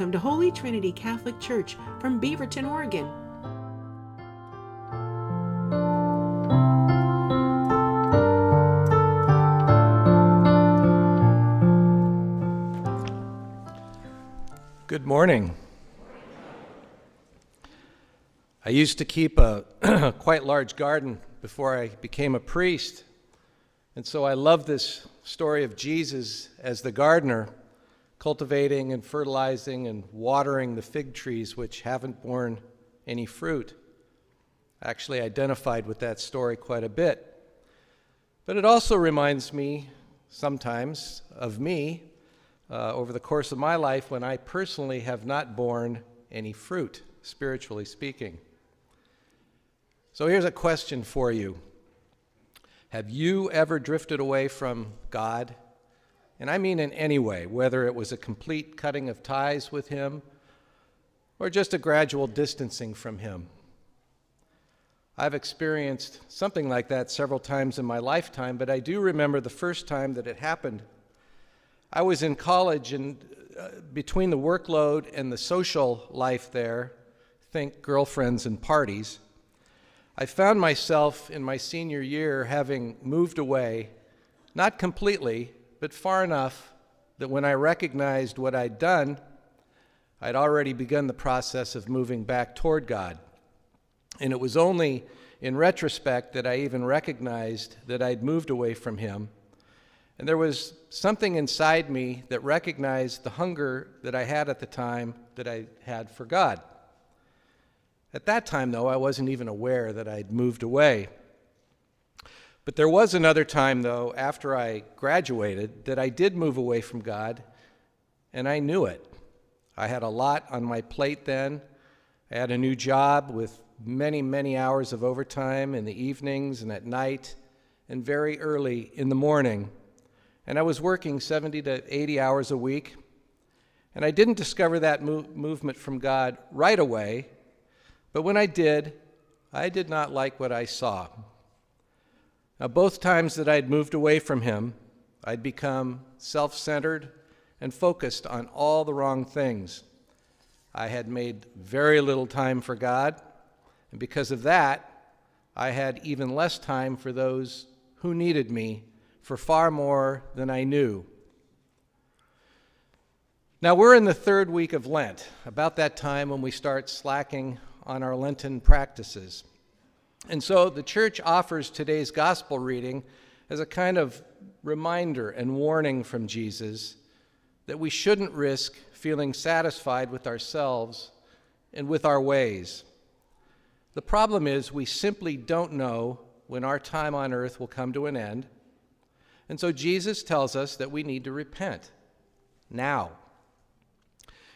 welcome to Holy Trinity Catholic Church from Beaverton, Oregon. Good morning. I used to keep a quite large garden before I became a priest, and so I love this story of Jesus as the gardener, cultivating and fertilizing and watering the fig trees which haven't borne any fruit. I actually identified with that story quite a bit. But it also reminds me sometimes of me uh, over the course of my life when I personally have not borne any fruit, spiritually speaking. So here's a question for you Have you ever drifted away from God? And I mean in any way, whether it was a complete cutting of ties with Him or just a gradual distancing from Him. I've experienced something like that several times in my lifetime, but I do remember the first time that it happened I was in college, and uh, between the workload and the social life there, think girlfriends and parties, I found myself in my senior year having moved away, not completely, but far enough that when I recognized what I'd done, I'd already begun the process of moving back toward God. And it was only in retrospect that I even recognized that I'd moved away from Him and there was something inside me that recognized the hunger that I had at the time that I had for God. At that time, though, I wasn't even aware that I'd moved away. But there was another time, though, after I graduated, that I did move away from God, and I knew it. I had a lot on my plate then. I had a new job with many, many hours of overtime in the evenings and at night, and very early in the morning and I was working 70 to 80 hours a week. And I didn't discover that move, movement from God right away, but when I did, I did not like what I saw. Now, both times that I'd moved away from Him, I'd become self centered and focused on all the wrong things. I had made very little time for God, and because of that, I had even less time for those who needed me for far more than I knew. Now, we're in the third week of Lent, about that time when we start slacking on our Lenten practices. And so the church offers today's gospel reading as a kind of reminder and warning from Jesus that we shouldn't risk feeling satisfied with ourselves and with our ways. The problem is we simply don't know when our time on earth will come to an end and so Jesus tells us that we need to repent now.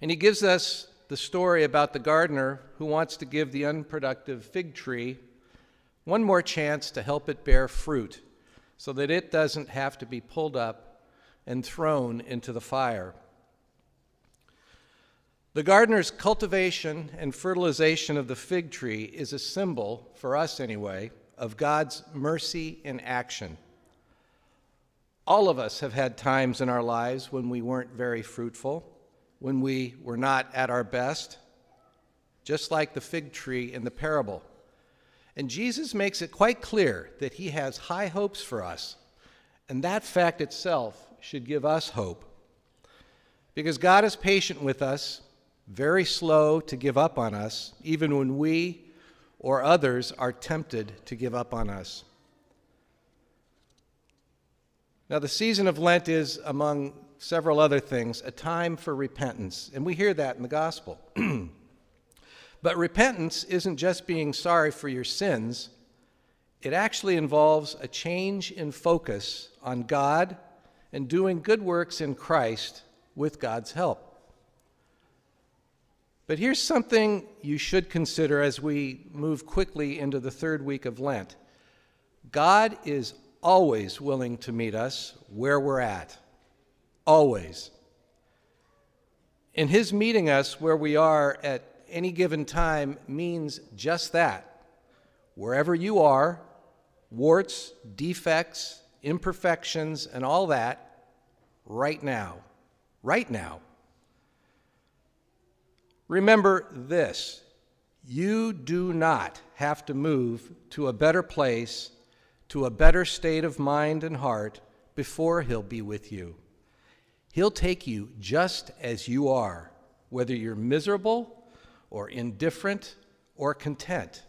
And he gives us the story about the gardener who wants to give the unproductive fig tree one more chance to help it bear fruit so that it doesn't have to be pulled up and thrown into the fire. The gardener's cultivation and fertilization of the fig tree is a symbol, for us anyway, of God's mercy in action. All of us have had times in our lives when we weren't very fruitful, when we were not at our best, just like the fig tree in the parable. And Jesus makes it quite clear that he has high hopes for us, and that fact itself should give us hope. Because God is patient with us, very slow to give up on us, even when we or others are tempted to give up on us. Now, the season of Lent is, among several other things, a time for repentance, and we hear that in the gospel. but repentance isn't just being sorry for your sins, it actually involves a change in focus on God and doing good works in Christ with God's help. But here's something you should consider as we move quickly into the third week of Lent God is always willing to meet us where we're at. Always. In His meeting us where we are at any given time means just that. Wherever you are, warts, defects, imperfections, and all that, right now. Right now. Remember this you do not have to move to a better place, to a better state of mind and heart before He'll be with you. He'll take you just as you are, whether you're miserable or indifferent or content.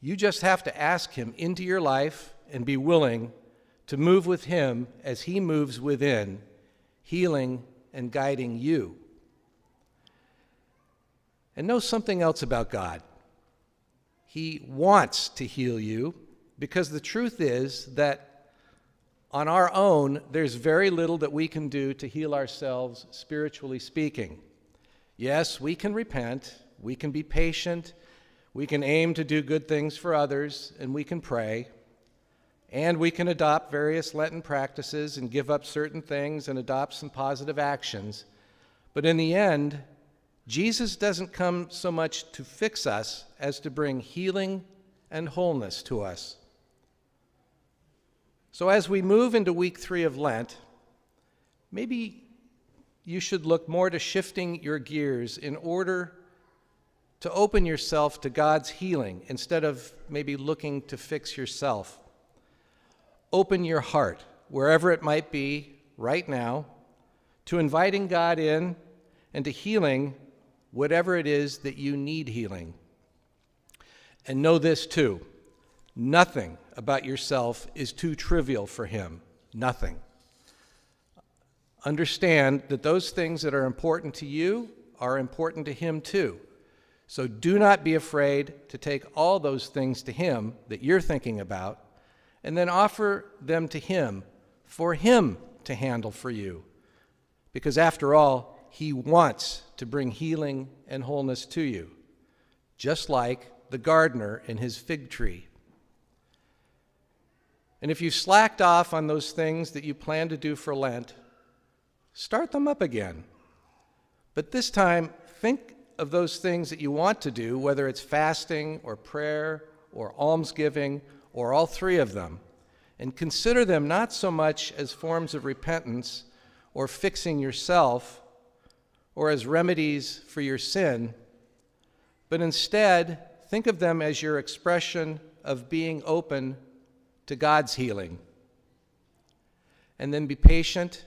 You just have to ask Him into your life and be willing to move with Him as He moves within, healing and guiding you. And know something else about God. He wants to heal you because the truth is that on our own, there's very little that we can do to heal ourselves, spiritually speaking. Yes, we can repent, we can be patient, we can aim to do good things for others, and we can pray. And we can adopt various Lenten practices and give up certain things and adopt some positive actions. But in the end, Jesus doesn't come so much to fix us as to bring healing and wholeness to us. So, as we move into week three of Lent, maybe you should look more to shifting your gears in order to open yourself to God's healing instead of maybe looking to fix yourself. Open your heart, wherever it might be right now, to inviting God in and to healing whatever it is that you need healing. And know this too nothing about yourself is too trivial for Him. Nothing. Understand that those things that are important to you are important to Him too. So do not be afraid to take all those things to Him that you're thinking about and then offer them to Him for Him to handle for you. Because after all, He wants to bring healing and wholeness to you, just like the gardener and his fig tree. And if you slacked off on those things that you plan to do for Lent, start them up again. But this time, think of those things that you want to do, whether it's fasting or prayer or almsgiving or all three of them, and consider them not so much as forms of repentance or fixing yourself or as remedies for your sin, but instead think of them as your expression of being open to God's healing. And then be patient